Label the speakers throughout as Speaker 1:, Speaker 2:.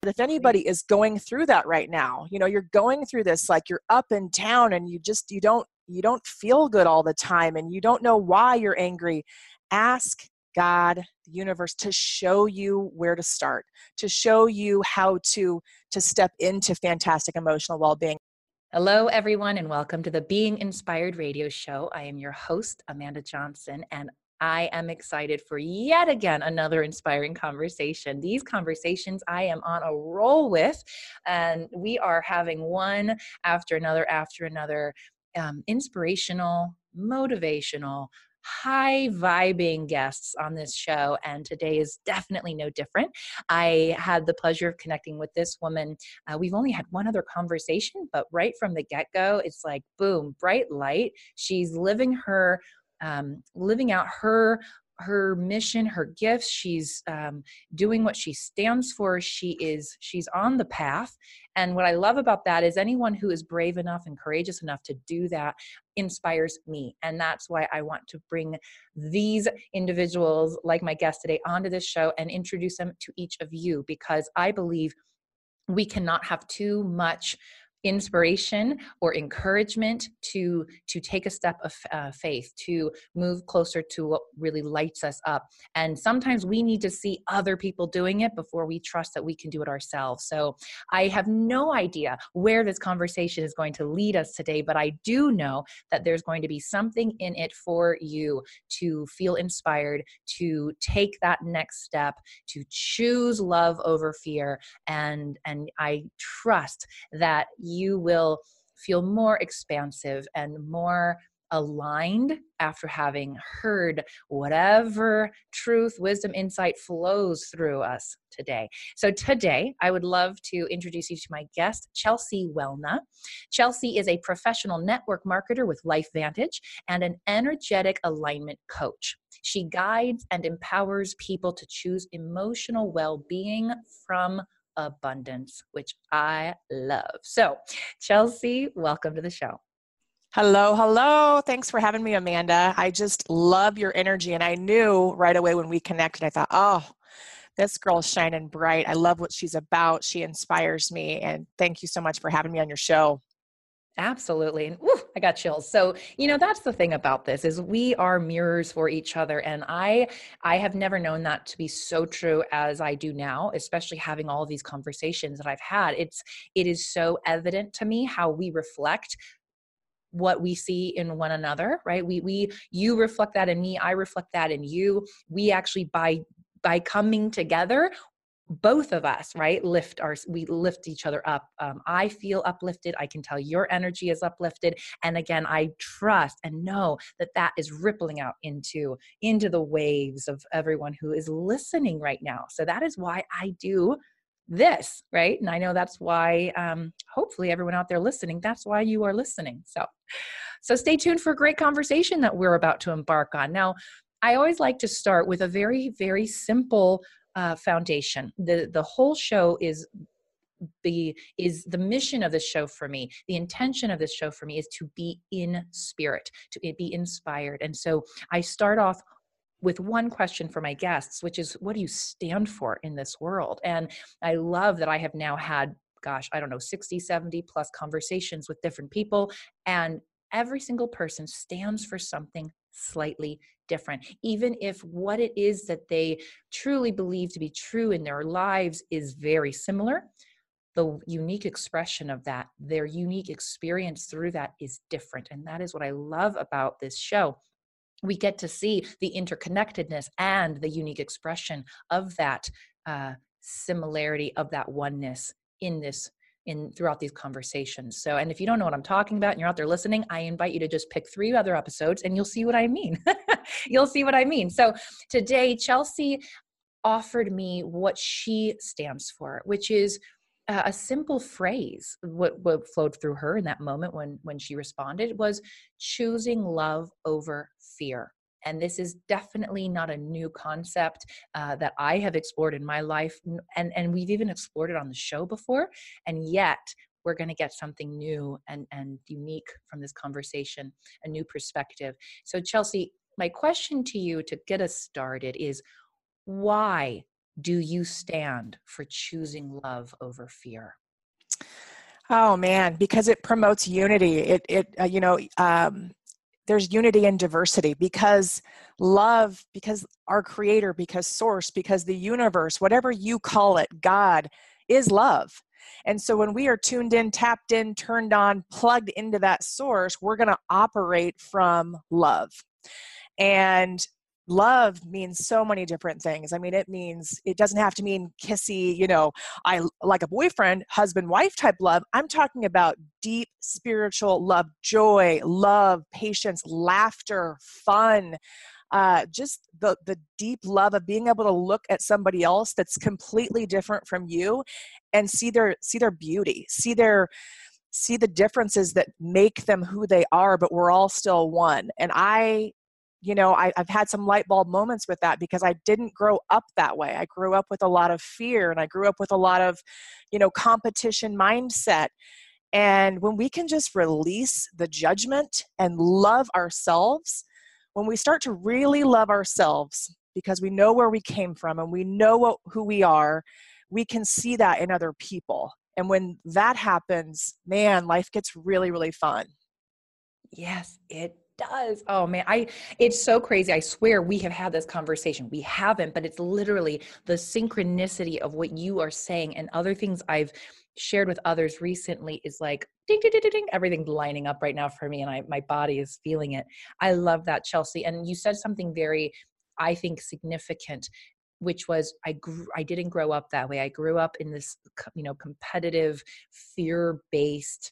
Speaker 1: But if anybody is going through that right now, you know, you're going through this like you're up and down and you just you don't you don't feel good all the time and you don't know why you're angry, ask God, the universe to show you where to start, to show you how to to step into fantastic emotional well-being.
Speaker 2: Hello, everyone, and welcome to the Being Inspired Radio Show. I am your host, Amanda Johnson, and I am excited for yet again another inspiring conversation. These conversations I am on a roll with, and we are having one after another after another um, inspirational, motivational, high vibing guests on this show, and today is definitely no different. I had the pleasure of connecting with this woman. Uh, we've only had one other conversation, but right from the get go, it's like boom, bright light. She's living her um, living out her her mission her gifts. She's um, doing what she stands for. She is she's on the path. And what i love about that is anyone who is brave enough and courageous enough to do that inspires me. And that's why i want to bring these individuals like my guest today onto this show and introduce them to each of you because i believe we cannot have too much inspiration or encouragement to to take a step of uh, faith to move closer to what really lights us up. And sometimes we need to see other people doing it before we trust that we can do it ourselves. So i have no idea where this conversation is going to lead us today but i do know that there's going to be something in it for you to feel inspired to take that next step to choose love over fear and and i trust that you will feel more expansive and more aligned after having heard whatever truth, wisdom, insight flows through us today. So, today I would love to introduce you to my guest, Chelsea Welna. Chelsea is a professional network marketer with LifeVantage and an energetic alignment coach. She guides and empowers people to choose emotional well being from abundance, which I love. So, Chelsea, welcome to the show.
Speaker 1: Hello, hello. Thanks for having me, Amanda. I just love your energy. And I knew right away when we connected, I thought, oh, this girl's shining bright. I love what she's about. She inspires me. And thank you so much for having me on your show.
Speaker 2: Absolutely. And I got chills. So, you know, that's the thing about this is we are mirrors for each other. And I I have never known that to be so true as I do now, especially having all these conversations that I've had. It's it is so evident to me how we reflect what we see in one another right we we you reflect that in me i reflect that in you we actually by by coming together both of us right lift our we lift each other up um, i feel uplifted i can tell your energy is uplifted and again i trust and know that that is rippling out into into the waves of everyone who is listening right now. So that is why i do this right? And i know that's why um, hopefully everyone out there listening that's why you are listening. So so stay tuned for a great conversation that we're about to embark on. Now I always like to start with a very, very simple uh, foundation. The the whole show is be is the mission of the show for me the intention of this show for me is to be in spirit to be inspired and so i start off with one question for my guests which is what do you stand for in this world and i love that i have now had gosh i don't know 60 70 plus conversations with different people and every single person stands for something slightly different. Even if what it is that they truly believe to be true in their lives is very similar, the unique expression of that, their unique experience through that is different. And that is what I love about this show. We get to see the interconnectedness and the unique expression of that uh, similarity, of that oneness in this in throughout these conversations. So, and if you don't know what I'm talking about and you're out there listening, I invite you to just pick three other episodes and you'll see what I mean. you'll see what I mean. So, today Chelsea offered me what she stands for, which is a simple phrase what, what flowed through her in that moment when when she responded was choosing love over fear and this is definitely not a new concept uh, that I have explored in my life, and and we've even explored it on the show before, and yet we're going to get something new and and unique from this conversation, a new perspective. So Chelsea, my question to you to get us started is, why do you stand for choosing love over fear?
Speaker 1: Oh man, because it promotes unity. It it uh, you know um, there's unity and diversity because love, because our Creator, because Source, because the universe, whatever you call it, God is love. And so when we are tuned in, tapped in, turned on, plugged into that source, we're going to operate from love. And love means so many different things. I mean, it means it doesn't have to mean kissy, you know, I like a boyfriend, husband, wife type love. I'm talking about deep spiritual love, joy, love, patience, laughter, fun. Uh, just the the deep love of being able to look at somebody else that's completely different from you and see their see their beauty see their see the differences that make them who they are but we're all still one and i you know I, have had some light bulb moments with that because i didn't grow up that way. I grew up with a lot of fear and i grew up with a lot of you know competition mindset. And when we can just release the judgment and love ourselves when we start to really love ourselves because we know where we came from and we know what, who we are we can see that in other people. And when that happens man life gets really really fun.
Speaker 2: Yes it does. Oh man, I it's so crazy. I swear we have had this conversation. We haven't, but it's literally the synchronicity of what you are saying and other things I've shared with others recently is like ding ding ding ding, everything's lining up right now for me and I my body is feeling it. I love that Chelsea and you said something very I think significant which was I grew I didn't grow up that way. I grew up in this you know competitive fear-based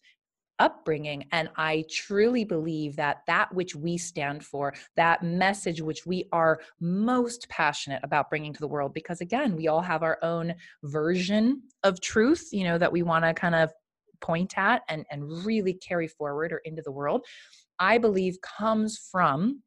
Speaker 2: upbringing and i truly believe that that which we stand for that message which we are most passionate about bringing to the world because again we all have our own version of truth you know that we want to kind of point at and and really carry forward or into the world. I believe comes from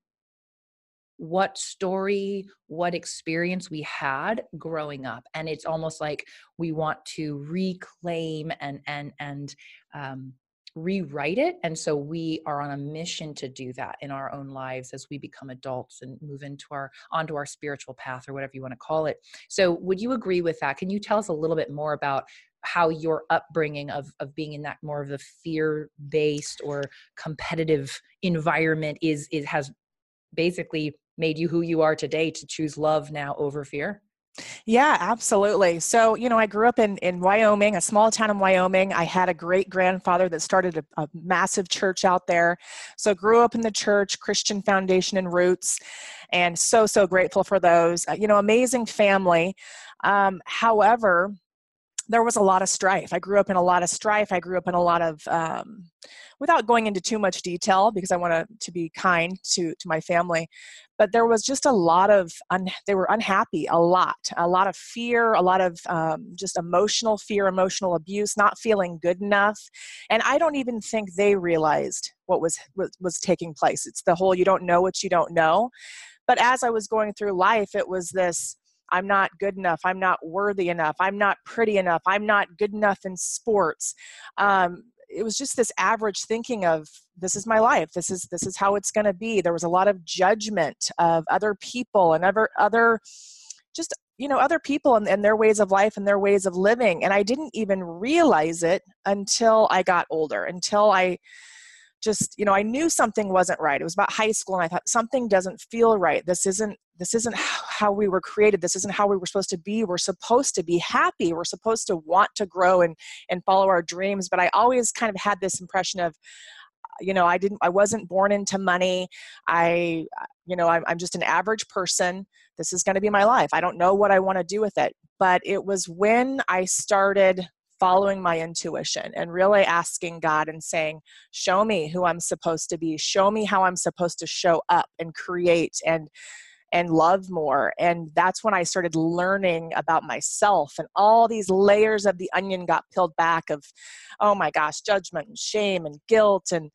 Speaker 2: what story, what experience we had growing up, and it's almost like we want to reclaim and and and um, rewrite it and so we are on a mission to do that in our own lives as we become adults and move into our onto our spiritual path or whatever you want to call it. So would you agree with that? Can you tell us a little bit more about how your upbringing of of being in that more of the fear based or competitive environment is is has basically made you who you are today to choose love now over fear
Speaker 1: yeah, absolutely. So, you know, I grew up in, in Wyoming, a small town in Wyoming. I had a great grandfather that started a, a, massive church out there. So, grew up in the church, Christian foundation and roots, and so, so grateful for those. Uh, you know, amazing family. Um, however, there was a lot of strife. I grew up in a lot of strife. I grew up in a lot of, um, without going into too much detail because I want to, to be kind to, to my family, but there was just a lot of un- they were unhappy a lot a lot of fear a lot of um, just emotional fear emotional abuse not feeling good enough and i don't even think they realized what was was, was taking place it's the whole you don't know what you don't know but as i was going through life it was this I'm not good enough. I'm not worthy enough. I'm not pretty enough. I'm not good enough in sports. Um, it was just this average thinking of this is my life. This is this is how it's going to be. There was a lot of judgment of other people and other other just you know other people and, and, their ways of life and their ways of living and i didn't even realize it until i got older until i just you know i knew something wasn't right. It was about high school and i thought something doesn't feel right. This isn't this isn't how we were created. This isn't how we were supposed to be. We're supposed to be happy. We're supposed to want to grow and and follow our dreams. But i always kind of had this impression of you know i didn't i wasn't born into money. I you know i'm, I'm just an average person. This is going to be my life. I don't know what i want to do with it. But it was when i started following my intuition and really asking God and saying, Show me who I'm supposed to be, show me how I'm supposed to show up and create and and love more. And that's when i started learning about myself and all these layers of the onion got peeled back of oh my gosh judgment and shame and guilt and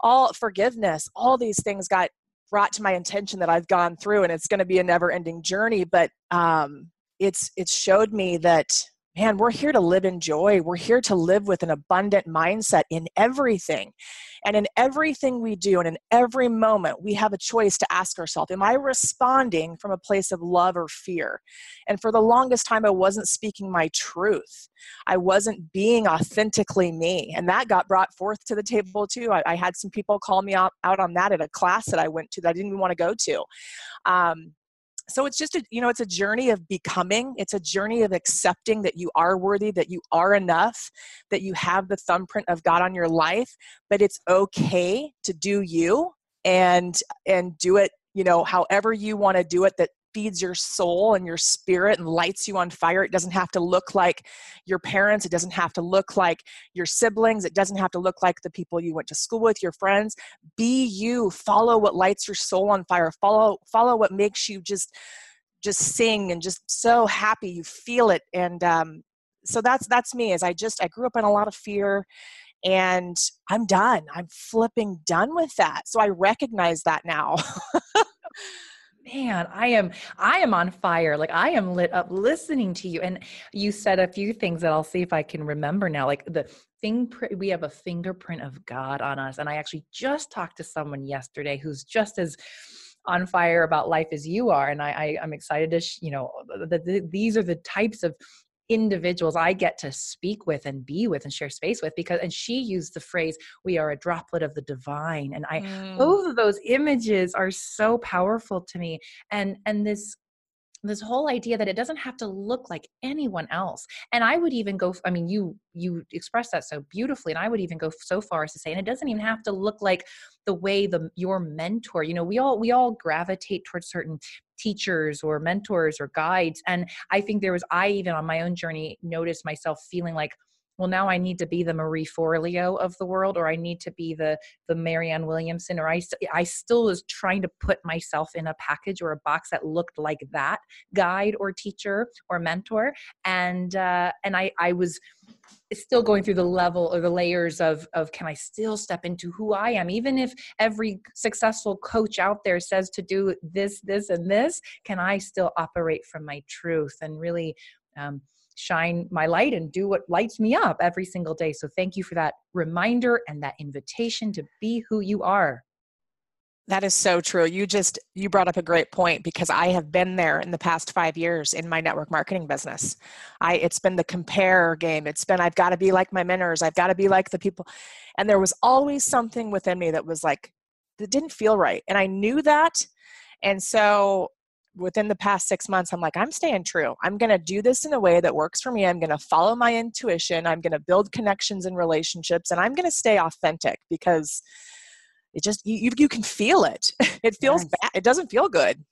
Speaker 1: all forgiveness. All these things got brought to my attention that i've gone through and it's going to be a never ending journey but um, it's it's showed me that man, we're here to live in joy. We're here to live with an abundant mindset in everything. And in everything we do and in every moment, we have a choice to ask ourselves Am I responding from a place of love or fear? And for the longest time, I wasn't speaking my truth. I wasn't being authentically me. And that got brought forth to the table too. I, I had some people call me out, out on that at a class that I went to that I didn't even want to go to. Um, so it's just a you know it's a journey of becoming. It's a journey of accepting that you are worthy that you are enough that you have the thumbprint of god on your life but it's okay to do you and and do it you know however you want to do it that feeds your soul and your spirit and lights you on fire. It doesn't have to look like your parents. It doesn't have to look like your siblings. It doesn't have to look like the people you went to school with, your friends. Be you. Follow what lights your soul on fire. Follow follow what makes you just just sing and just so happy. You feel it. And um, so that's that's me. As I just I grew up in a lot of fear and I'm done. I'm flipping done with that. So I recognize that now.
Speaker 2: man i am i am on fire. Like i am lit up listening to you. And you said a few things that i'll see if i can remember now. Like the thing we have a fingerprint of god on us. And i actually just talked to someone yesterday who's just as on fire about life as you are. And i, I am excited to sh- you know the, these are the types of individuals I get to speak with and be with and share space with because and she used the phrase we are a droplet of the divine and I mm. both of those images are so powerful to me and and this this whole idea that it doesn't have to look like anyone else and i would even go i mean you you express that so beautifully and i would even go so far as to say and it doesn't even have to look like the way the your mentor you know we all we all gravitate towards certain teachers or mentors or guides and i think there was i even on my own journey noticed myself feeling like well now i need to be the marie forleo of the world or i need to be the the marianne williamson or i i still was trying to put myself in a package or a box that looked like that guide or teacher or mentor and uh and i i was still going through the level or the layers of of can i still step into who i am? Even if every successful coach out there says to do this this and this can i still operate from my truth? And really um, shine my light and do what lights me up every single day. So thank you for that reminder and that invitation to be who you are.
Speaker 1: That is so true. You just you brought up a great point because I have been there in the past 5 years in my network marketing business. I it's been the compare game. It's been I've got to be like my mentors. I've got to be like the people and there was always something within me that was like that didn't feel right. And I knew that. And so within the past six months, I'm like, I'm staying true. I'm going to do this in a way that works for me. I'm going to follow my intuition. I'm going to build connections and relationships, and I'm going to stay authentic because it just you you, can feel it. It feels yes. bad. It doesn't feel good.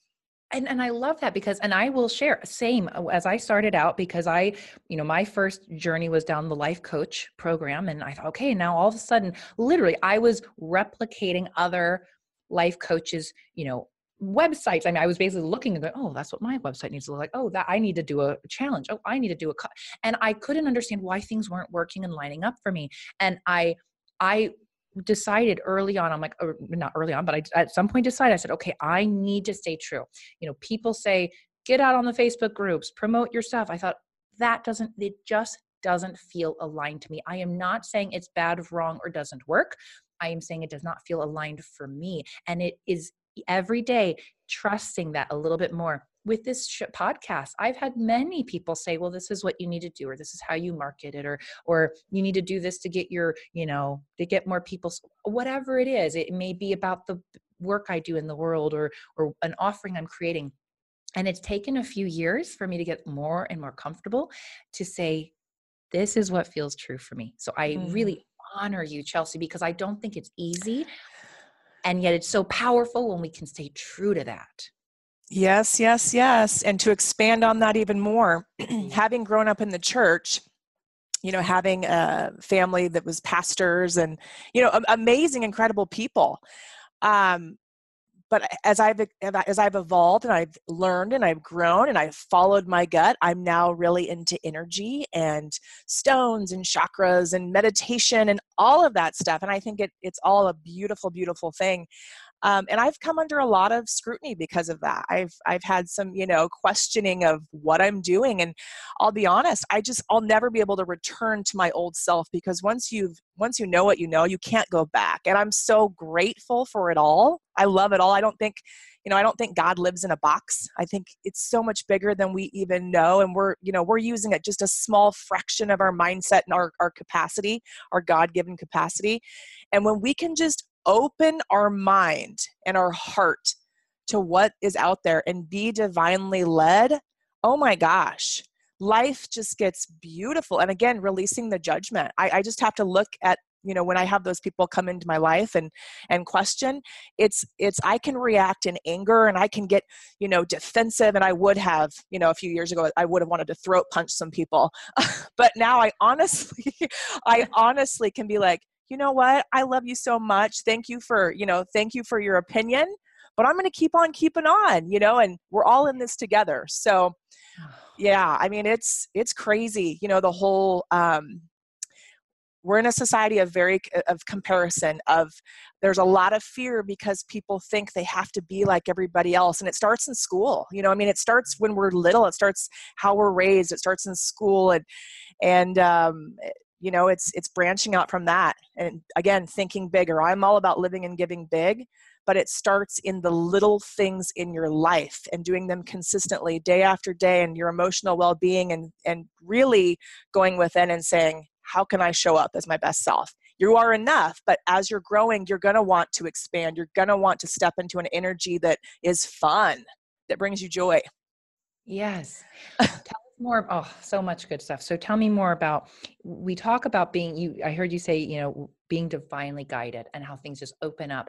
Speaker 2: And, and I love that because, and I will share same uh, as I started out because I, you know, my first journey was down the life coach program. And I thought, okay, now all of a sudden, literally, I was replicating other life coaches, you know, websites. I mean, I was basically looking and going, oh, that's what my website needs to look like. Oh, that I need to do a challenge. Oh, I need to do a cut. And I couldn't understand why things weren't working and lining up for me. And I, I decided early on, I'm like, or not early on, but I at some point decided, I said, okay, I need to stay true. You know, people say, get out on the Facebook groups, promote your stuff. I thought that doesn't, it just doesn't feel aligned to me. I am not saying it's bad, wrong, or doesn't work. I am saying it does not feel aligned for me. And it is every day trusting that a little bit more. With this sh- podcast i've had many people say well this is what you need to do or this is how you market it or or you need to do this to get your you know to get more people whatever it is it may be about the work i do in the world or or an offering i'm creating. And it's taken a few years for me to get more and more comfortable to say this is what feels true for me. So i mm. really honor you chelsea because i don't think it's easy and yet it's so powerful when we can stay true to that.
Speaker 1: Yes, yes, yes. And to expand on that even more, having grown up in the church, you know, having a family that was pastors and, you know, amazing, incredible people. Um, but as I've as I've evolved and I've learned and I've grown and I've followed my gut, I'm now really into energy and stones and chakras and meditation and all of that stuff. And I think it, it's all a beautiful, beautiful thing. um, and i've come under a lot of scrutiny because of that i've i've had some you know questioning of what i'm doing and i'll be honest i just i'll never be able to return to my old self because once you've once you know what you know you can't go back and i'm so grateful for it all i love it all. I don't think you know i don't think god lives in a box. I think it's so much bigger than we even know and we're you know we're using it just a small fraction of our mindset and our, our capacity our god-given capacity. And when we can just open our mind and our heart to what is out there and be divinely led oh my gosh life just gets beautiful. And again releasing the judgment. I, I just have to look at you know when i have those people come into my life and and question it's it's i can react in anger and i can get you know defensive and i would have you know a few years ago i would have wanted to throat punch some people. But now i honestly i honestly can be like you know what? I love you so much. Thank you for you know thank you for your opinion but i'm going to keep on keeping on you know and we're all in this together. So yeah i mean it's it's crazy you know the whole um we're in a society of very of comparison of there's a lot of fear because people think they have to be like everybody else and it starts in school you know i mean it starts when we're little it starts how we're raised it starts in school and and um, you know it's it's branching out from that and again thinking bigger i'm all about living and giving big but it starts in the little things in your life and doing them consistently day after day and your emotional well-being and and really going within and saying how can I show up as my best self? You are enough, but as you're growing, you're going to want to expand. You're going to want to step into an energy that is fun, that brings you joy.
Speaker 2: Yes. tell us more. Oh, so much good stuff. So tell me more about, we talk about being, you, I heard you say, you know, being divinely guided and how things just open up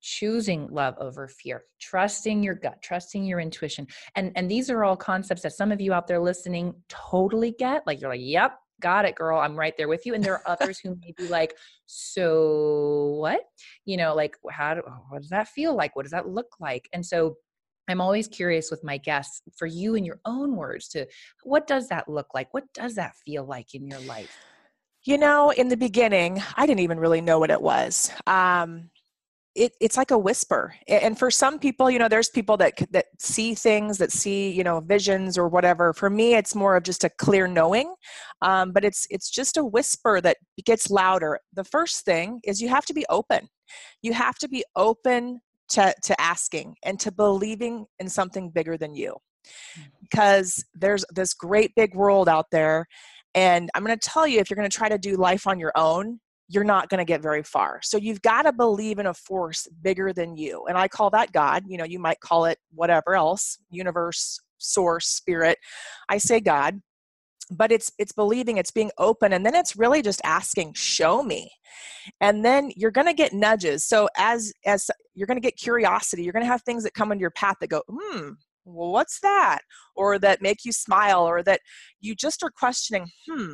Speaker 2: choosing love over fear trusting your gut trusting your intuition and and these are all concepts that some of you out there listening totally get like you're like yep got it girl i'm right there with you and there are others who may be like so what? You know like how do, what does that feel like? What does that look like? And so i'm always curious with my guests for you in your own words to what does that look like? What does that feel like in your life?
Speaker 1: You know in the beginning i didn't even really know what it was. Um it, it's like a whisper and for some people you know there's people that that see things that see you know visions or whatever. For me it's more of just a clear knowing um, but it's it's just a whisper that gets louder. The first thing is you have to be open. You have to be open to to asking and to believing in something bigger than you. Mm. because there's this great big world out there and i'm going to tell you if you're going to try to do life on your own you're not going to get very far. So you've got to believe in a force bigger than you. And I call that God. You know, you might call it whatever else, universe, source, spirit. I say God. But it's it's believing, it's being open, and then it's really just asking, show me. And then you're gonna get nudges. So as as you're gonna get curiosity, you're gonna have things that come into your path that go, hmm, well, what's that? Or that make you smile, or that you just are questioning, hmm,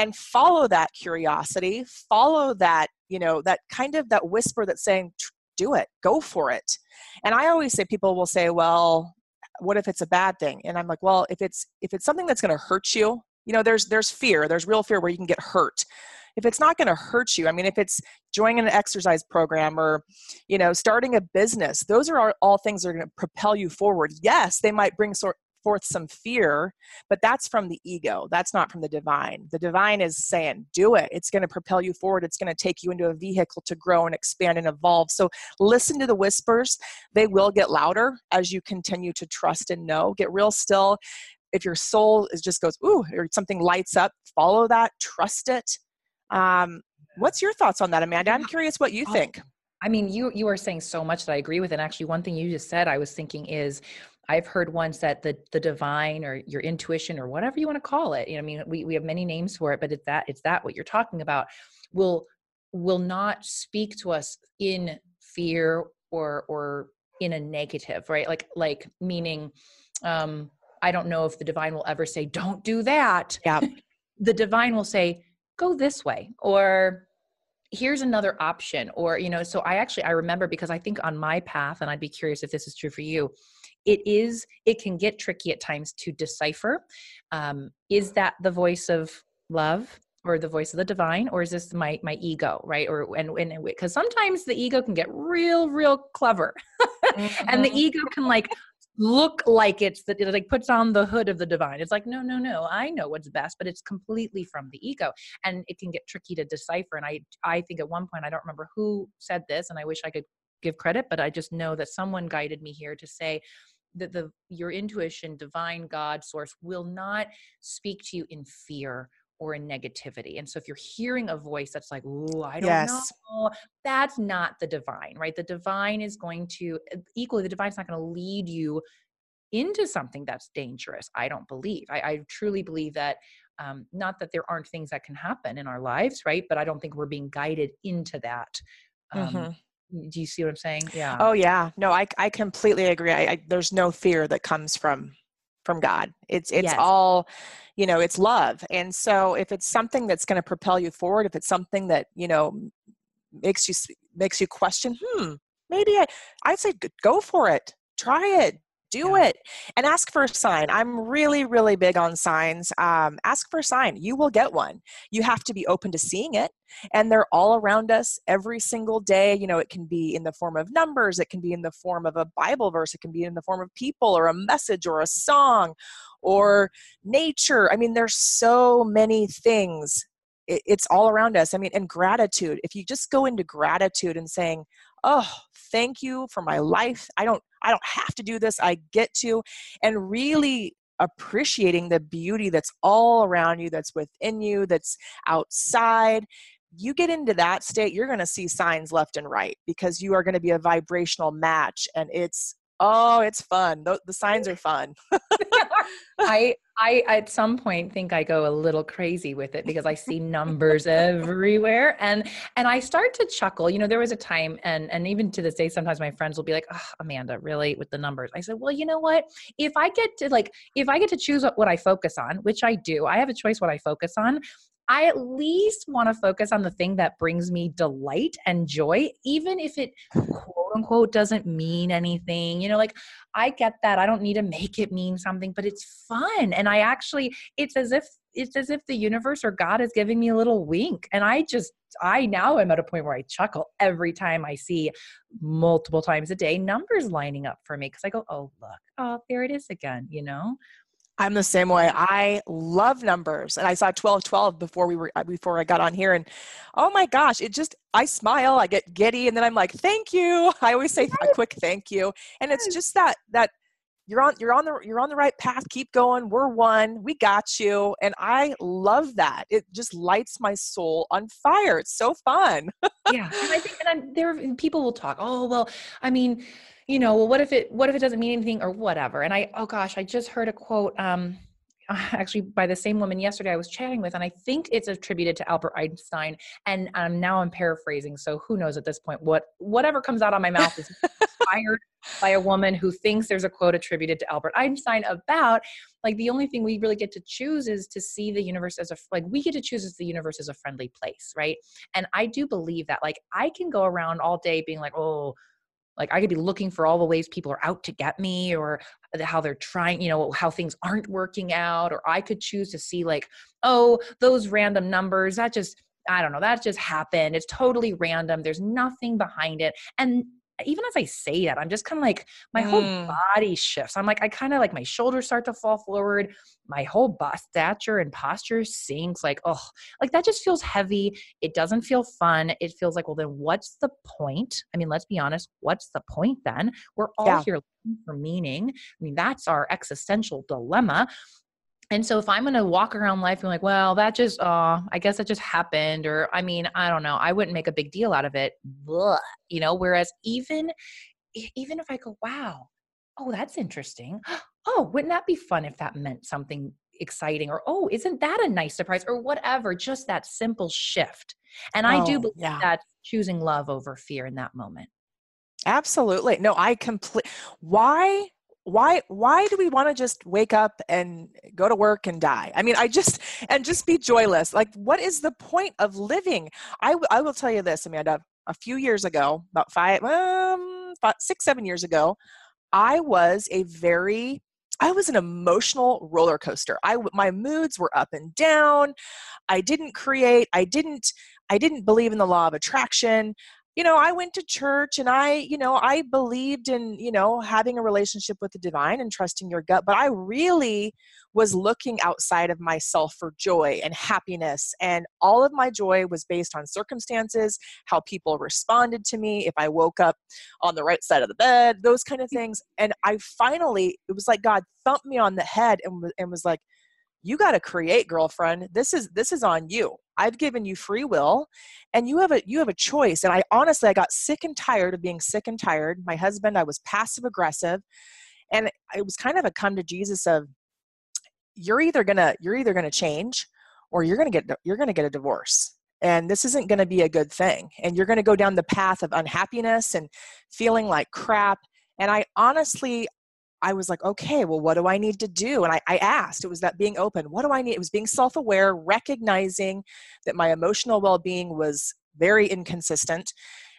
Speaker 1: and follow that curiosity follow that you know that kind of that whisper that's saying do it. Go for it. And i always say people will say well what if it's a bad thing? And i'm like well if it's if it's something that's going to hurt you you know there's there's fear. There's real fear where you can get hurt. If it's not going to hurt you i mean if it's joining an exercise program or you know starting a business those are all, all things that are going to propel you forward. Yes they might bring sort forth some fear, but that's from the ego. That's not from the divine. The divine is saying, do it. It's going to propel you forward. It's going to take you into a vehicle to grow and expand and evolve. So listen to the whispers. They will get louder as you continue to trust and know. Get real still. If your soul is just goes, ooh, or something lights up, follow that, trust it. Um, what's your thoughts on that, Amanda? I'm curious what you think.
Speaker 2: I mean, you you are saying so much that I agree with. And actually, one thing you just said, I was thinking is I've heard once that the the divine or your intuition or whatever you want to call it. You know, I mean, we we have many names for it, but it's that it's that what you're talking about will will not speak to us in fear or or in a negative, right? Like like meaning um I don't know if the divine will ever say don't do that.
Speaker 1: Yeah.
Speaker 2: the divine will say go this way or here's another option or you know so i actually i remember because i think on my path and i'd be curious if this is true for you it is it can get tricky at times to decipher um, is that the voice of love or the voice of the divine or is this my my ego right or and and because sometimes the ego can get real real clever mm-hmm. and the mm-hmm. ego can like look like it's that it like puts on the hood of the divine it's like no no no i know what's best but it's completely from the ego and it can get tricky to decipher and i i think at one point i don't remember who said this and i wish i could give credit but i just know that someone guided me here to say that the your intuition divine god source will not speak to you in fear or in negativity. And so if you're hearing a voice that's like, "Ooh, I don't yes. know," that's not the divine, right? The divine is going to uh, equally the divine's not going to lead you into something that's dangerous. I don't believe. I, I truly believe that. Um, not that there aren't things that can happen in our lives, right? But I don't think we're being guided into that. Um, mm-hmm. Do you see what I'm saying?
Speaker 1: Yeah. Oh yeah. No, I I completely agree. I, I there's no fear that comes from from God. It's it's yes. all, you know, it's love. And so if it's something that's going to propel you forward, if it's something that, you know, makes you makes you question, hmm, maybe I I'd say go for it. Try it do yeah. it and ask for a sign. I'm really really big on signs um, ask for a sign. You will get one. You have to be open to seeing it and they're all around us every single day. You know it can be in the form of numbers it can be in the form of a bible verse it can be in the form of people or a message or a song or nature. I mean there's so many things. It's all around us. I mean and gratitude. If you just go into gratitude and saying oh thank you for my life. I don't i don't have to do this i get to and really appreciating the beauty that's all around you that's within you that's outside you get into that state you're going to see signs left and right because you are going to be a vibrational match and it's oh it's fun the, the signs are fun
Speaker 2: i I at some point think I go a little crazy with it because I see numbers everywhere and and I start to chuckle. You know, there was a time and and even to this day sometimes my friends will be like, oh, "Amanda, really with the numbers?" I said, "Well, you know what? If I get to like if I get to choose what, what I focus on, which I do. I have a choice what I focus on. I at least want to focus on the thing that brings me delight and joy, even if it quote unquote doesn't mean anything. You know, like I get that. I don't need to make it mean something, but it's fun. And I actually, it's as if it's as if the universe or God is giving me a little wink. And I just, I now am at a point where I chuckle every time I see multiple times a day numbers lining up for me because I go, oh, look, oh, there it is again, you know?
Speaker 1: I'm the same way. I love numbers, and I saw 12 12 before we were uh, before I got on here, and oh my gosh, it just I smile, I get giddy, and then I'm like, thank you. I always say a quick thank you, and it's just that that you're on you're on the you're on the right path. Keep going. We're one. We got you, and I love that. It just lights my soul on fire. It's so fun.
Speaker 2: yeah, and I think and I'm, there people will talk. Oh well, I mean you know, well, what if it, what if it doesn't mean anything or whatever? And I, oh gosh, I just heard a quote, um, actually by the same woman yesterday I was chatting with, and I think it's attributed to Albert Einstein. And um, now I'm paraphrasing, so who knows at this point what whatever comes out of my mouth is inspired by a woman who thinks there's a quote attributed to Albert Einstein about like the only thing we really get to choose is to see the universe as a like we get to choose as the universe as a friendly place, right? And I do believe that like I can go around all day being like, oh like I could be looking for all the ways people are out to get me or how they're trying, you know, how things aren't working out. Or I could choose to see, like, oh, those random numbers, that just, I don't know, that just happened. It's totally random. There's nothing behind it. And even as I say that, I'm just kind of like my mm. whole body shifts. I'm like, I kind of like my shoulders start to fall forward, my whole bust stature and posture sinks. Like, oh, like that just feels heavy. It doesn't feel fun. It feels like, well, then what's the point? I mean, let's be honest. What's the point then? We're all yeah. here for meaning. I mean, that's our existential dilemma. And so if I'm going to walk around life and like, well, that just, uh, I guess that just happened, or I mean, I don't know, I wouldn't make a big deal out of it, Blah. you know. Whereas even, even if I go, wow, oh, that's interesting. Oh, wouldn't that be fun if that meant something exciting? Or oh, isn't that a nice surprise? Or whatever. Just that simple shift. And I do oh, believe yeah. that choosing love over fear in that moment.
Speaker 1: Absolutely. No, I complete. Why why why do we want to just wake up and go to work and die i mean i just and just be joyless like what is the point of living i, I will tell you this amanda a few years ago about five um about six seven years ago i was a very I was an emotional roller coaster. I my moods were up and down. I didn't create. I didn't I didn't believe in the law of attraction you know, I went to church and I, you know, I believed in, you know, having a relationship with the divine and trusting your gut, but I really was looking outside of myself for joy and happiness. And all of my joy was based on circumstances, how people responded to me, if I woke up on the right side of the bed, those kind of mm. things. And I finally, it was like God thumped me on the head and, and was like, you got to create girlfriend this is this is on you i've given you free will and you have a you have a choice. And i honestly i got sick and tired of being sick and tired. My husband i was passive aggressive and it was kind of a come to jesus of you're either gonna you're either gonna change or you're gonna get you're gonna get a divorce and this isn't going to be a good thing and you're going to go down the path of unhappiness and feeling like crap. And i honestly I was like, okay, well, what do I need to do? And I, I asked, it was that being open. What do I need? It was being self aware, recognizing that my emotional well being was very inconsistent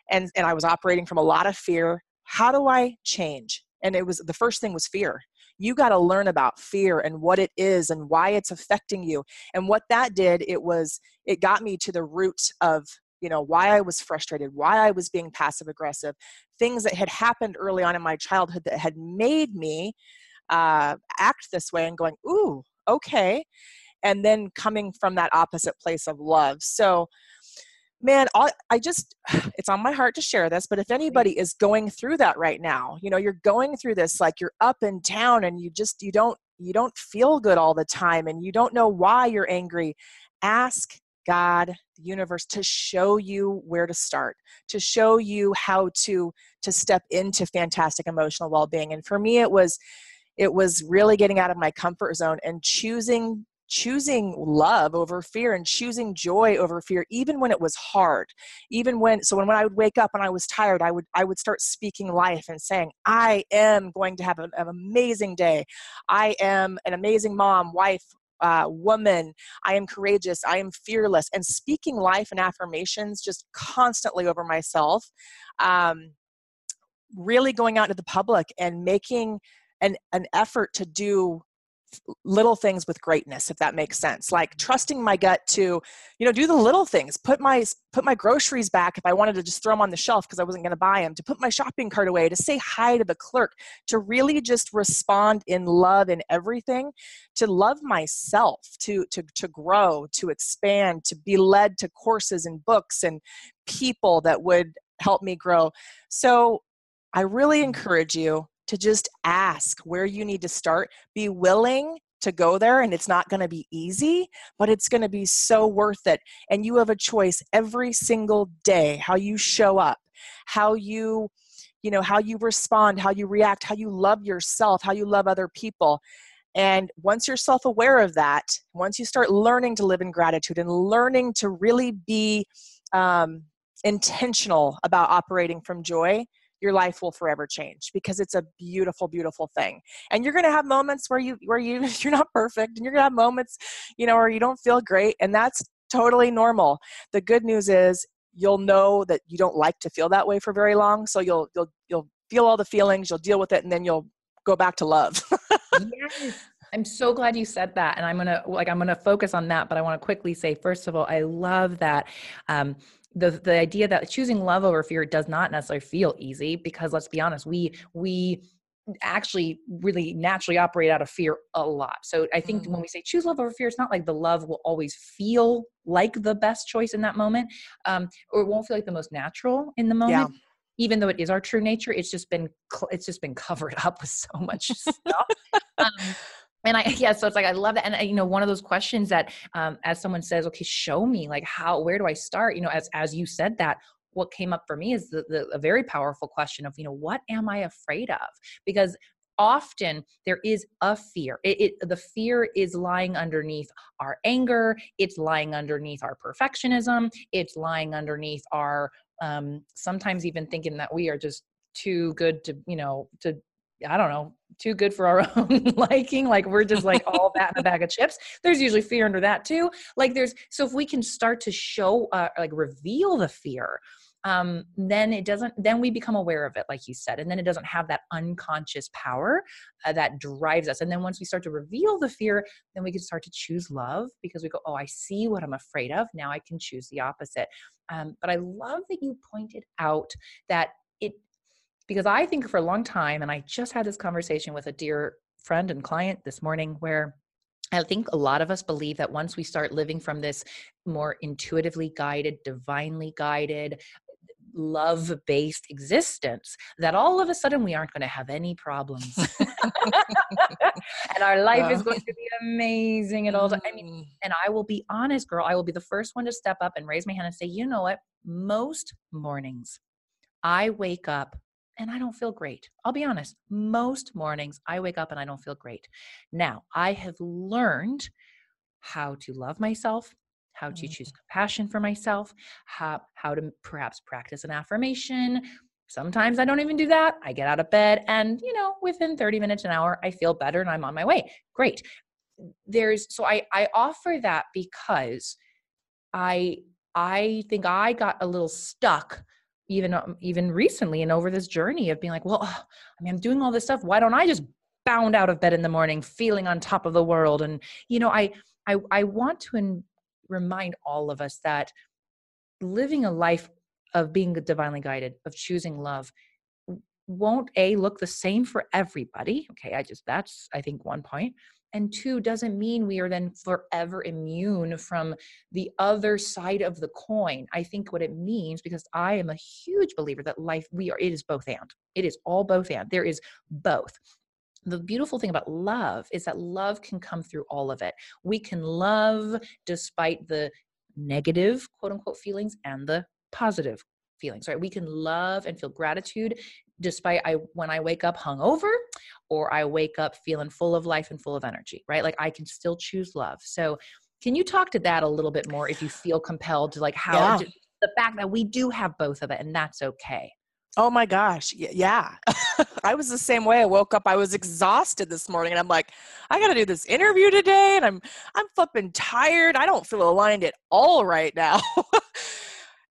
Speaker 1: and, and I was operating from a lot of fear. How do I change? And it was the first thing was fear. You got to learn about fear and what it is and why it's affecting you. And what that did, it was, it got me to the root of you know why i was frustrated why i was being passive aggressive things that had happened early on in my childhood that had made me uh, act this way and going ooh okay and then coming from that opposite place of love. So man i just it's on my heart to share this but if anybody is going through that right now you know you're going through this like you're up and down and you just you don't you don't feel good all the time and you don't know why you're angry ask God, the universe to show you where to start, to show you how to to step into fantastic emotional well-being. And for me it was it was really getting out of my comfort zone and choosing choosing love over fear and choosing joy over fear even when it was hard even when so when, when i would wake up and i was tired i would i would start speaking life and saying i am going to have an, an amazing day i am an amazing mom wife uh, woman, I am courageous, I am fearless, and speaking life and affirmations just constantly over myself. Um, really going out to the public and making an, an effort to do little things with greatness if that makes sense. Like trusting my gut to you know do the little things. Put my put my groceries back if i wanted to just throw them on the shelf because i wasn't going to buy them to put my shopping cart away to say hi to the clerk to really just respond in love in everything to love myself to to to grow to expand to be led to courses and books and people that would help me grow. So i really encourage you to just ask where you need to start. Be willing to go there, and it's not going to be easy, but it's going to be so worth it. And you have a choice every single day how you show up, how you you know how you respond how you react how you love yourself how you love other people and once you're self aware of that, once you start learning to live in gratitude and learning to really be um, intentional about operating from joy, your life will forever change because it's a beautiful beautiful thing and you're going to have moments where you where you you're not perfect and you're going to have moments you know where you don't feel great and that's totally normal the good news is you'll know that you don't like to feel that way for very long so you'll you'll you'll feel all the feelings you'll deal with it and then you'll go back to love
Speaker 2: yes I'm so glad you said that. And I'm going to like, I'm going to focus on that, but I want to quickly say, first of all, I love that. Um, the the idea that choosing love over fear does not necessarily feel easy because let's be honest we we actually really naturally operate out of fear a lot. So I think mm-hmm. when we say choose love over fear, it's not like the love will always feel like the best choice in that moment, um, or it won't feel like the most natural in the moment. Yeah. Even though it is our true nature, it's just been it's just been covered up with so much stuff. Um, and i yeah so it's like i love that and uh, you know one of those questions that um, as someone says okay show me like how where do i start? You know as as you said that what came up for me is the, the a very powerful question of you know what am i afraid of? Because often there is a fear. It, it, the fear is lying underneath our anger it's lying underneath our perfectionism it's lying underneath our um, sometimes even thinking that we are just too good to you know to I don't know, too good for our own liking. Like we're just like all that in a bag of chips. There's usually fear under that too. Like there's, so if we can start to show, uh, like reveal the fear, um, then it doesn't then we become aware of it like you said and then it doesn't have that unconscious power uh, that drives us and then once we start to reveal the fear then we can start to choose love because we go oh i see what i'm afraid of now i can choose the opposite um, but i love that you pointed out that because i think for a long time and i just had this conversation with a dear friend and client this morning where I think a lot of us believe that once we start living from this more intuitively guided, divinely guided, love based existence, that all of a sudden we aren't going to have any problems. and our life is going to be amazing and all that. I mean, mm. and I will be honest, girl, I will be the first one to step up and raise my hand and say, you know what? Most mornings I wake up and I don't feel great. I'll be honest, most mornings I wake up and I don't feel great. Now, I have learned how to love myself, how to choose mm. compassion for myself, how, how to perhaps practice an affirmation. Sometimes I don't even do that. I get out of bed and, you know, within 30 minutes, an hour, I feel better and I'm on my way. Great. There's so I I offer that because I I think I got a little stuck even um, even recently and over this journey of being like well i mean i'm doing all this stuff. Why don't i just bound out of bed in the morning feeling on top of the world? And you know i i, I want to in, remind all of us that living a life of being divinely guided of choosing love won't a look the same for everybody. Okay i just that's i think one point and two doesn't mean we are then forever immune from the other side of the coin. I think what it means because i am a huge believer that life we are it is both and. It is all both and. There is both. The beautiful thing about love is that love can come through all of it. We can love despite the negative quote unquote feelings and the positive feelings right? We can love and feel gratitude despite I when I wake up hungover or I wake up feeling full of life and full of energy, right? Like I can still choose love. So can you talk to that a little bit more if you feel compelled to like how yeah. to, the fact that we do have both of it and that's okay?
Speaker 1: Oh my gosh. Yeah. I was the same way. I woke up, I was exhausted this morning and I'm like, I got to do this interview today and I'm I'm flipping tired. I don't feel aligned at all right now.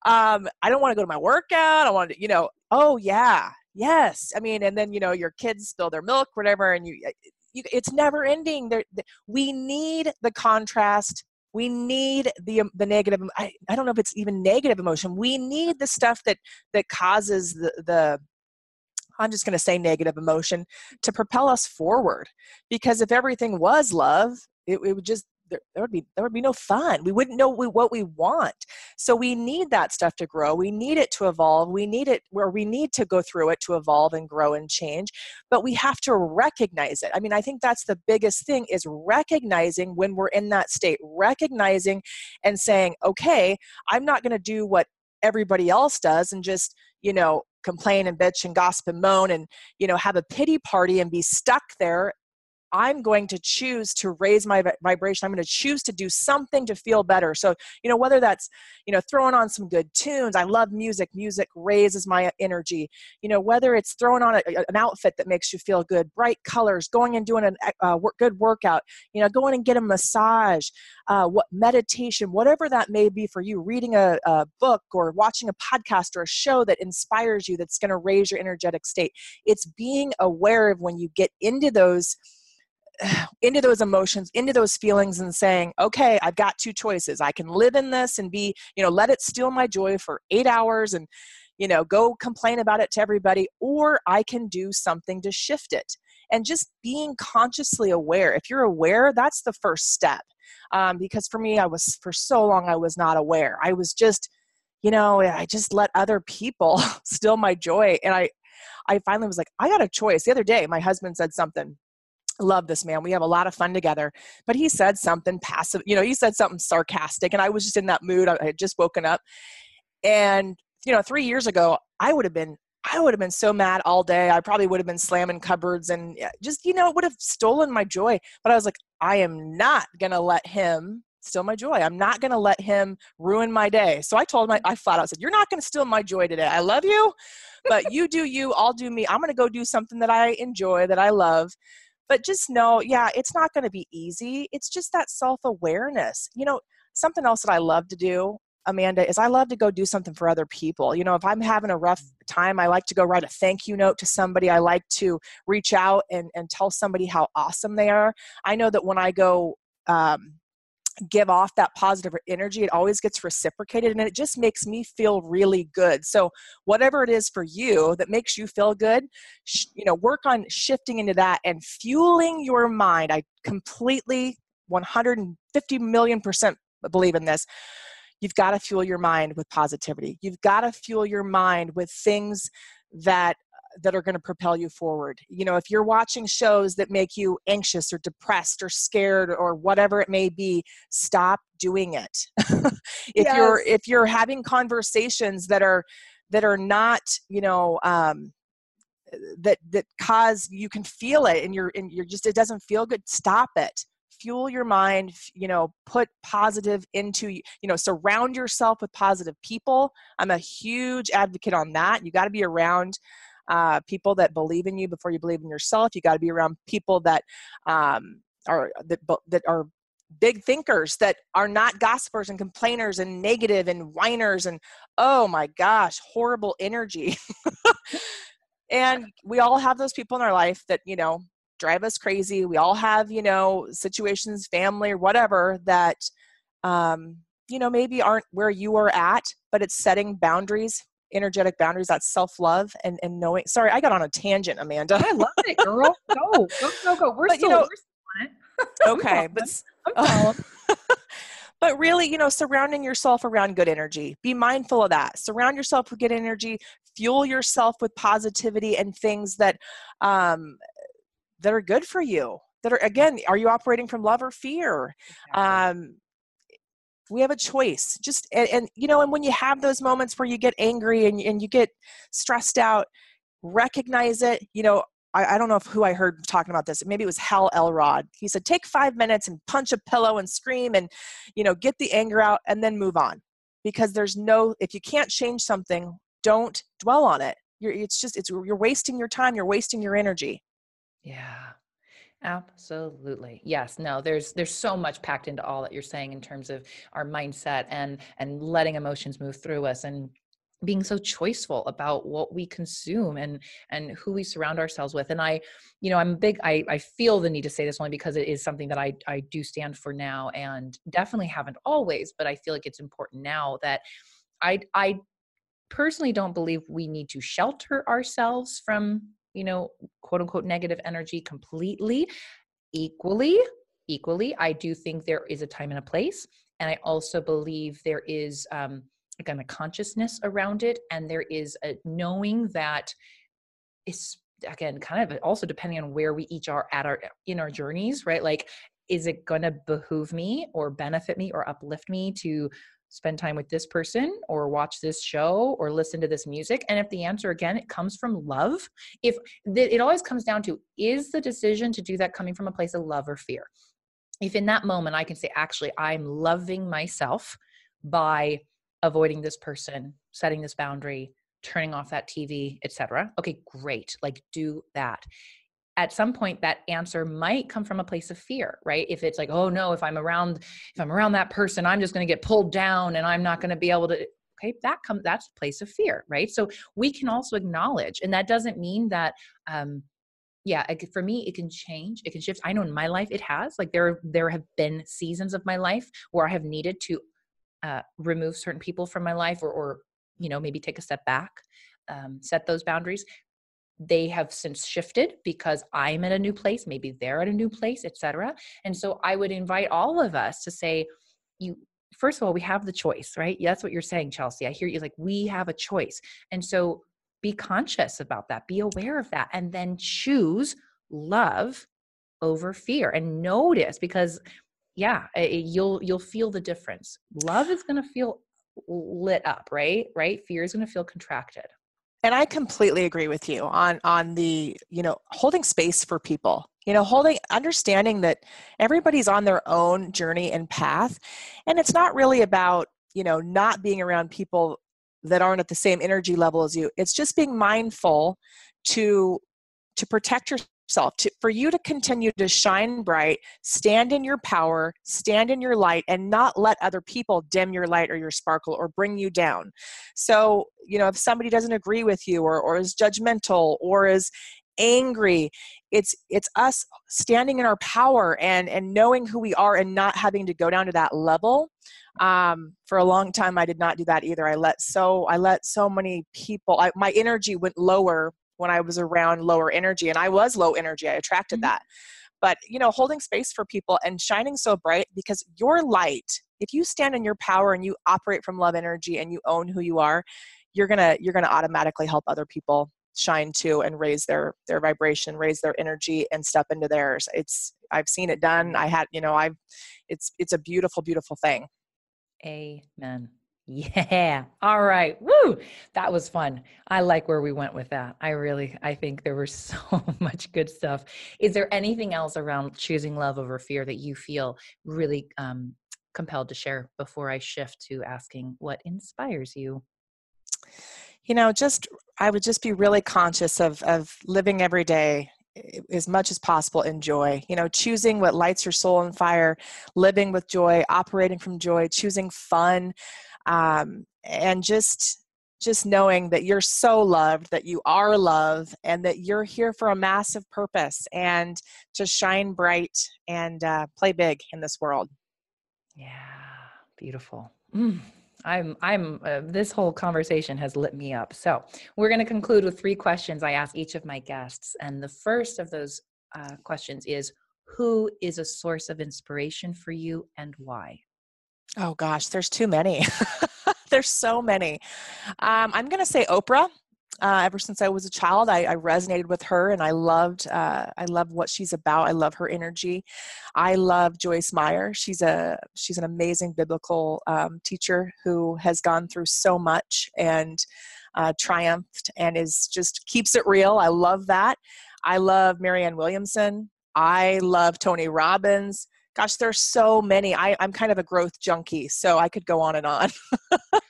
Speaker 1: um I don't want to go to my workout. I want to, you know, oh yeah yes i mean and then you know your kids spill their milk whatever and you, eh, you it's never ending there we need the contrast we need the the negative I, I don't know if it's even negative emotion we need the stuff that that causes the the i'm just going to say negative emotion to propel us forward because if everything was love it, it would just there, there would be there would be no fun. We wouldn't know we, what we want. So we need that stuff to grow. We need it to evolve. We need it where we need to go through it to evolve and grow and change but we have to recognize it. I mean i think that's the biggest thing is recognizing when we're in that state recognizing and saying okay i'm not going to do what everybody else does and just you know complain and bitch and gossip and moan and you know have a pity party and be stuck there I'm going to choose to raise my vibration. I'm going to choose to do something to feel better. So, you know, whether that's, you know, throwing on some good tunes. I love music. Music raises my energy. You know, whether it's throwing on a, an outfit that makes you feel good, bright colors, going and doing a uh, work, good workout, you know, going and get a massage, uh, what meditation, whatever that may be for you, reading a, a book or watching a podcast or a show that inspires you, that's going to raise your energetic state. It's being aware of when you get into those into those emotions into those feelings and saying okay i've got two choices. I can live in this and be you know let it steal my joy for eight hours and you know go complain about it to everybody or i can do something to shift it. And just being consciously aware. If you're aware that's the first step. Um, because for me i was for so long i was not aware. I was just you know i just let other people steal my joy. And i i finally was like i got a choice. The other day my husband said something love this man. We have a lot of fun together. But he said something passive, you know, he said something sarcastic, and I was just in that mood. I had just woken up. And, you know, three years ago, I would have been. I would have been so mad all day. I probably would have been slamming cupboards and just, you know, it would have stolen my joy. But I was like, I am not going to let him steal my joy. I'm not going to let him ruin my day. So I told him, I flat out said, You're not going to steal my joy today. I love you, but you do you, I'll do me. I'm going to go do something that I enjoy, that I love but just know yeah it's not going to be easy it's just that self-awareness you know something else that i love to do Amanda, is I love to go do something for other people. You know, if I'm having a rough time, I like to go write a thank you note to somebody. I like to reach out and, and tell somebody how awesome they are. I know that when I go um, give off that positive energy, it always gets reciprocated and it just makes me feel really good. So, whatever it is for you that makes you feel good, sh- you know, work on shifting into that and fueling your mind. I completely 150 million percent believe in this. You've got to fuel your mind with positivity. You've got to fuel your mind with things that that are going to propel you forward. You know, if you're watching shows that make you anxious or depressed or scared or whatever it may be, stop doing it. if yes. you're if you're having conversations that are that are not, you know, um, that that cause you can feel it and you're and you're just it doesn't feel good, stop it fuel your mind you know put positive into you know surround yourself with positive people i'm a huge advocate on that you got to be around uh, people that believe in you before you believe in yourself. You got to be around people that um, are that that are big thinkers that are not gossipers and complainers and negative and whiners and oh my gosh, horrible energy. and we all have those people in our life that you know drive us crazy. We all have you know situations, family or whatever that um, you know maybe aren't where you are at, but it's setting boundaries energetic boundaries that self-love and and knowing sorry i got on a tangent amanda.
Speaker 2: I love it girl. Go go go go. We're but, still, you know, we're
Speaker 1: still on it. Okay but uh, but really you know surrounding yourself around good energy. Be mindful of that. Surround yourself with good energy. Fuel yourself with positivity and things that um that are good for you that are again are you operating from love or fear? Um we have a choice. Just and, and, you know and when you have those moments where you get angry and, and you get stressed out recognize it. You know I, I don't know who i heard talking about this. Maybe it was hal elrod. He said take five minutes and punch a pillow and scream and you know get the anger out and then move on. Because there's no if you can't change something don't dwell on it. You're it's just it's you're wasting your time. You're wasting your energy.
Speaker 2: Yeah Absolutely. Yes. No, there's there's so much packed into all that you're saying in terms of our mindset and and letting emotions move through us and being so choiceful about what we consume and and who we surround ourselves with and i you know i'm big i i feel the need to say this only because it is something that i i do stand for now and definitely haven't always but i feel like it's important now that i i personally don't believe we need to shelter ourselves from you know, quote unquote negative energy completely. Equally, equally, I do think there is a time and a place. And I also believe there is um, again a consciousness around it, and there is a knowing that it's again kind of also depending on where we each are at our in our journeys, right? Like, is it going to behoove me or benefit me or uplift me to spend time with this person or watch this show or listen to this music. And if the answer again it comes from love if it always comes down to is the decision to do that coming from a place of love or fear? If in that moment i can say actually i'm loving myself by avoiding this person setting this boundary turning off that tv etc okay great like do that at some point that answer might come from a place of fear right? If it's like oh no if i'm around if i'm around that person i'm just going to get pulled down and i'm not going to be able to okay that comes that's a place of fear right? So we can also acknowledge and that doesn't mean that um yeah for me it can change it can shift. I know in my life it has like there there have been seasons of my life where i have needed to uh, remove certain people from my life or or you know maybe take a step back um, set those boundaries they have since shifted because i'm at a new place maybe they're at a new place etc and so i would invite all of us to say you first of all we have the choice right? That's what you're saying chelsea. I hear you like we have a choice. And so be conscious about that be aware of that and then choose love over fear. And notice because yeah it, you'll you'll feel the difference. Love is going to feel lit up right? Right? Fear is going to feel contracted
Speaker 1: and i completely agree with you on on the you know holding space for people you know holding understanding that everybody's on their own journey and path. And it's not really about you know not being around people that aren't at the same energy level as you. It's just being mindful to to protect yourself to, for you to continue to shine bright stand in your power stand in your light and not let other people dim your light or your sparkle or bring you down. So you know if somebody doesn't agree with you or, or is judgmental or is angry it's it's us standing in our power and and knowing who we are and not having to go down to that level. Um, for a long time i did not do that either. I let so i let so many people I, my energy went lower when i was around lower energy and i was low energy i attracted mm-hmm. that. But you know holding space for people and shining so bright because your light if you stand in your power and you operate from love energy and you own who you are you're gonna you're gonna automatically help other people shine too and raise their their vibration raise their energy and step into theirs. It's i've seen it done. I had you know i've it's it's a beautiful beautiful thing.
Speaker 2: Amen yeah. All right. Woo. That was fun. I like where we went with that. I really i think there was so much good stuff. Is there anything else around choosing love over fear that you feel really um, compelled to share before i shift to asking what inspires you?
Speaker 1: You know just i would just be really conscious of of living every day as much as possible in joy. You know choosing what lights your soul on fire living with joy operating from joy choosing fun um, and just just knowing that you're so loved that you are love and that you're here for a massive purpose and to shine bright and uh, play big in this world
Speaker 2: yeah beautiful mm. I'm I'm uh, this whole conversation has lit me up. So, we're going to conclude with three questions I ask each of my guests. And the first of those uh, questions is who is a source of inspiration for you and why?
Speaker 1: Oh gosh, there's too many. there's so many. Um, I'm going to say Oprah. Uh, ever since I was a child, I, I resonated with her, and I loved uh, I love what she's about. I love her energy. I love Joyce Meyer. She's a she's an amazing biblical um, teacher who has gone through so much and uh, triumphed, and is just keeps it real. I love that. I love Marianne Williamson. I love Tony Robbins. Gosh, there's so many. I, I'm kind of a growth junkie, so I could go on and on.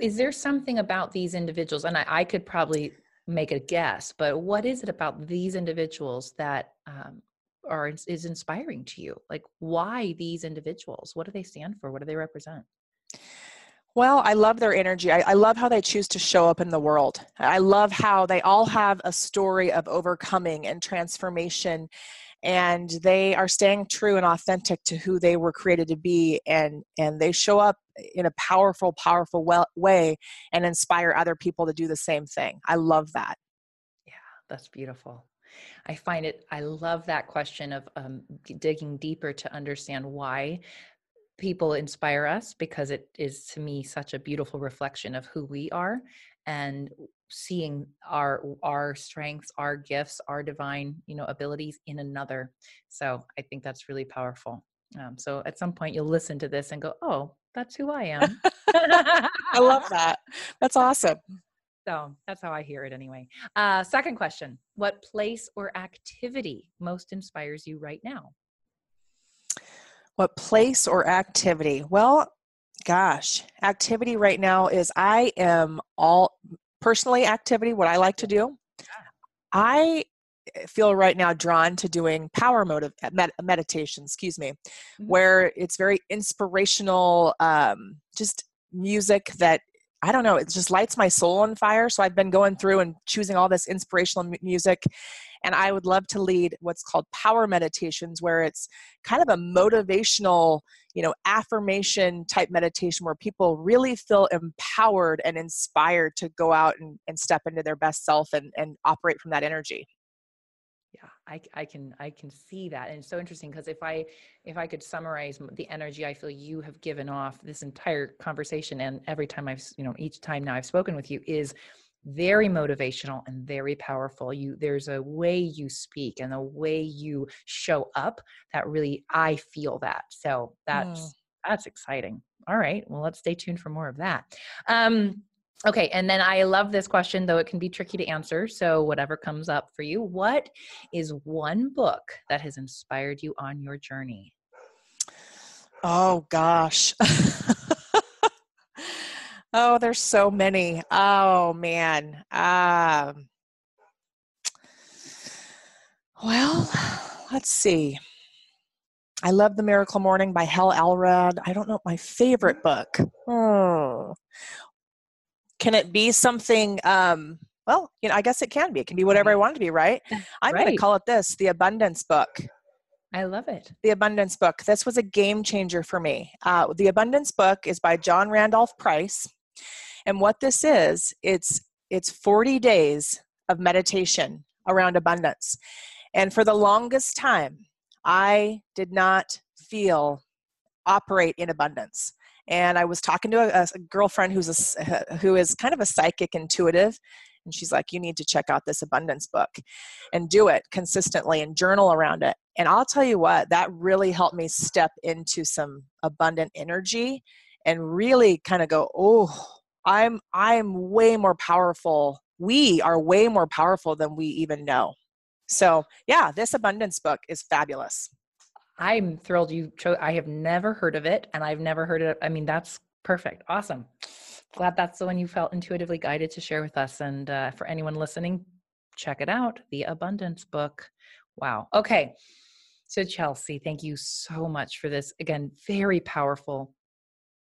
Speaker 2: is there something about these individuals and I, I, could probably make a guess but what is it about these individuals that um, are is inspiring to you like why these individuals what do they stand for what do they represent
Speaker 1: well, I love their energy. I, I, love how they choose to show up in the world. I love how they all have a story of overcoming and transformation and they are staying true and authentic to who they were created to be and and they show up in a powerful powerful way and inspire other people to do the same thing. I love that.
Speaker 2: Yeah that's beautiful. I find it i love that question of um, digging deeper to understand why people inspire us because it is to me such a beautiful reflection of who we are and seeing our our strengths our gifts our divine you know abilities in another. So i think that's really powerful. Um, so at some point you'll listen to this and go oh that's who i am.
Speaker 1: I love that. That's awesome.
Speaker 2: So that's how i hear it anyway. Uh, second question what place or activity most inspires you right now?
Speaker 1: What place or activity? Well gosh activity right now is i am all personally activity, what I like to do, I eh, feel right now drawn to doing power motive eh, med- meditation, excuse me, mm-hmm. where it's very inspirational, um, just music that I don't know, it just lights my soul on fire. So I've been going through and choosing all this inspirational m- music. And I would love to lead what's called power meditations, where it's kind of a motivational, you know, affirmation type meditation where people really feel empowered and inspired to go out and, and step into their best self and, and operate from that energy.
Speaker 2: Yeah I, I can i can see that and it's so interesting because if i if i could summarize the energy i feel you have given off this entire conversation and every time i've you know each time now i've spoken with you is very motivational and very powerful you there's a way you speak and the way you show up that really i feel that so that's mm. that's exciting all right well let's stay tuned for more of that um Okay, and then I love this question, though it can be tricky to answer. So, whatever comes up for you, what is one book that has inspired you on your journey?
Speaker 1: Oh, gosh. oh, there's so many. Oh, man. Um, Well, let's see. I love The Miracle Morning by Hal Elrod. I don't know my favorite book. Oh. Can it be something um well, you know, I guess it can be. It can be whatever I want it to be, right? I'm right. going to call it this, The Abundance Book.
Speaker 2: I love it.
Speaker 1: The Abundance Book. This was a game changer for me. Uh, the Abundance Book is by John Randolph Price. And what this is, it's it's 40 days of meditation around abundance. And for the longest time, I did not feel operate in abundance. And I was talking to a, a girlfriend who's a, who is kind of a psychic intuitive, and she's like, "You need to check out this abundance book, and do it consistently and journal around it." And I'll tell you what, that really helped me step into some abundant energy, and really kind of go, "Oh, I'm I'm way more powerful. We are way more powerful than we even know." So, yeah, this abundance book is fabulous.
Speaker 2: I'm thrilled you chose. I have never heard of it, and I've never heard it. I mean, that's perfect. Awesome. Glad that's the one you felt intuitively guided to share with us. And uh, for anyone listening, check it out The Abundance Book. Wow. Okay. So, Chelsea, thank you so much for this. Again, very powerful,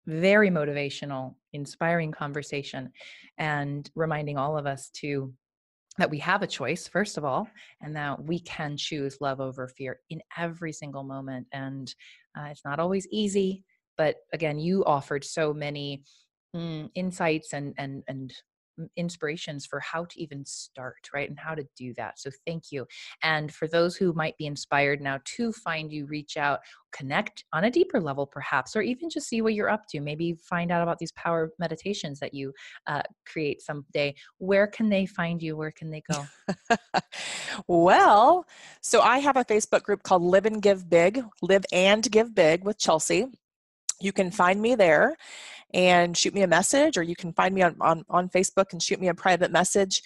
Speaker 2: very motivational, inspiring conversation, and reminding all of us to that we have a choice first of all and that we can choose love over fear in every single moment and uh, it's not always easy but again you offered so many mm, insights and and and inspirations for how to even start, right? And how to do that. So thank you. And for those who might be inspired now to find you, reach out, connect on a deeper level, perhaps, or even just see what you're up to. Maybe find out about these power meditations that you uh, create someday. Where can they find you? Where can they go?
Speaker 1: well, so I have a Facebook group called Live and Give Big, Live and Give Big with Chelsea. You can find me there and shoot me a message, or you can find me on, on, on Facebook and shoot me a private message.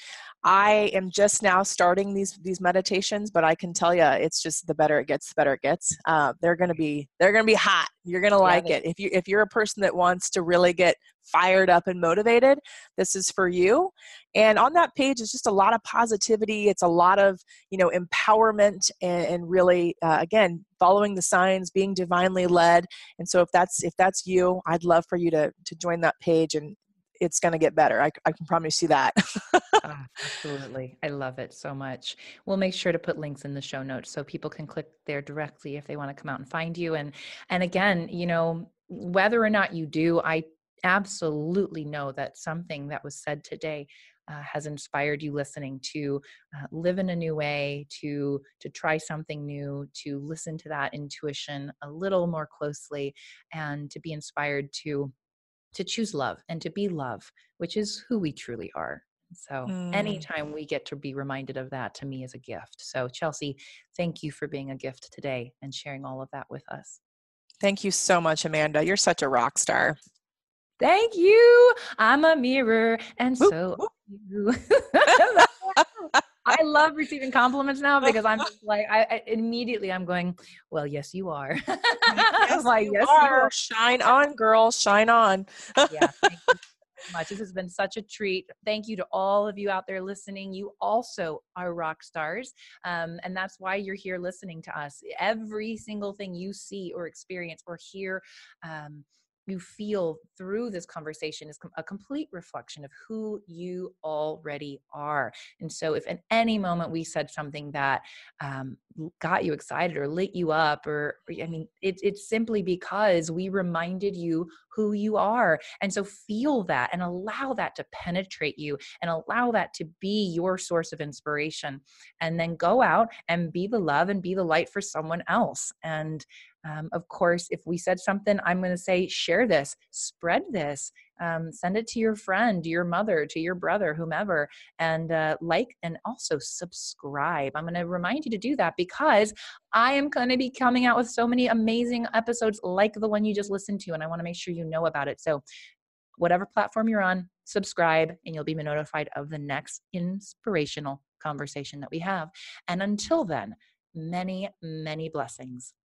Speaker 1: I am just now starting these these meditations, but I can tell you, it's just the better it gets, the better it gets. Uh, they're gonna be they're gonna be hot. You're gonna like it. If you if you're a person that wants to really get fired up and motivated, this is for you. And on that page is just a lot of positivity. It's a lot of you know empowerment and, and really uh, again following the signs, being divinely led. And so if that's if that's you, I'd love for you to to join that page and it's going to get better. I, I, can promise you that.
Speaker 2: oh, absolutely. I love it so much. We'll make sure to put links in the show notes so people can click there directly if they want to come out and find you. And, and again, you know, whether or not you do, I absolutely know that something that was said today uh, has inspired you listening to uh, live in a new way to to try something new to listen to that intuition a little more closely and to be inspired to to choose love and to be love, which is who we truly are. So, mm. anytime we get to be reminded of that to me is a gift. So, Chelsea, thank you for being a gift today and sharing all of that with us.
Speaker 1: Thank you so much, Amanda. You're such a rock star.
Speaker 2: Thank you. I'm a mirror, and so you. I love receiving compliments now because I'm like I, I immediately I'm going, well, yes, you are.
Speaker 1: yes, like, you yes, are. you are. Shine on, girl, shine on.
Speaker 2: yeah, thank you so much. This has been such a treat. Thank you to all of you out there listening. You also are rock stars, um, and that's why you're here listening to us. Every single thing you see or experience or hear. Um, you feel through this conversation is a complete reflection of who you already are. And so, if at any moment we said something that um, got you excited or lit you up, or I mean, it, it's simply because we reminded you who you are. And so, feel that and allow that to penetrate you and allow that to be your source of inspiration. And then go out and be the love and be the light for someone else. And um, of course, if we said something, I'm going to say, share this, spread this, um, send it to your friend, your mother, to your brother, whomever, and uh, like and also subscribe. I'm going to remind you to do that because I am going to be coming out with so many amazing episodes like the one you just listened to, and I want to make sure you know about it. So, whatever platform you're on, subscribe, and you'll be notified of the next inspirational conversation that we have. And until then, many, many blessings.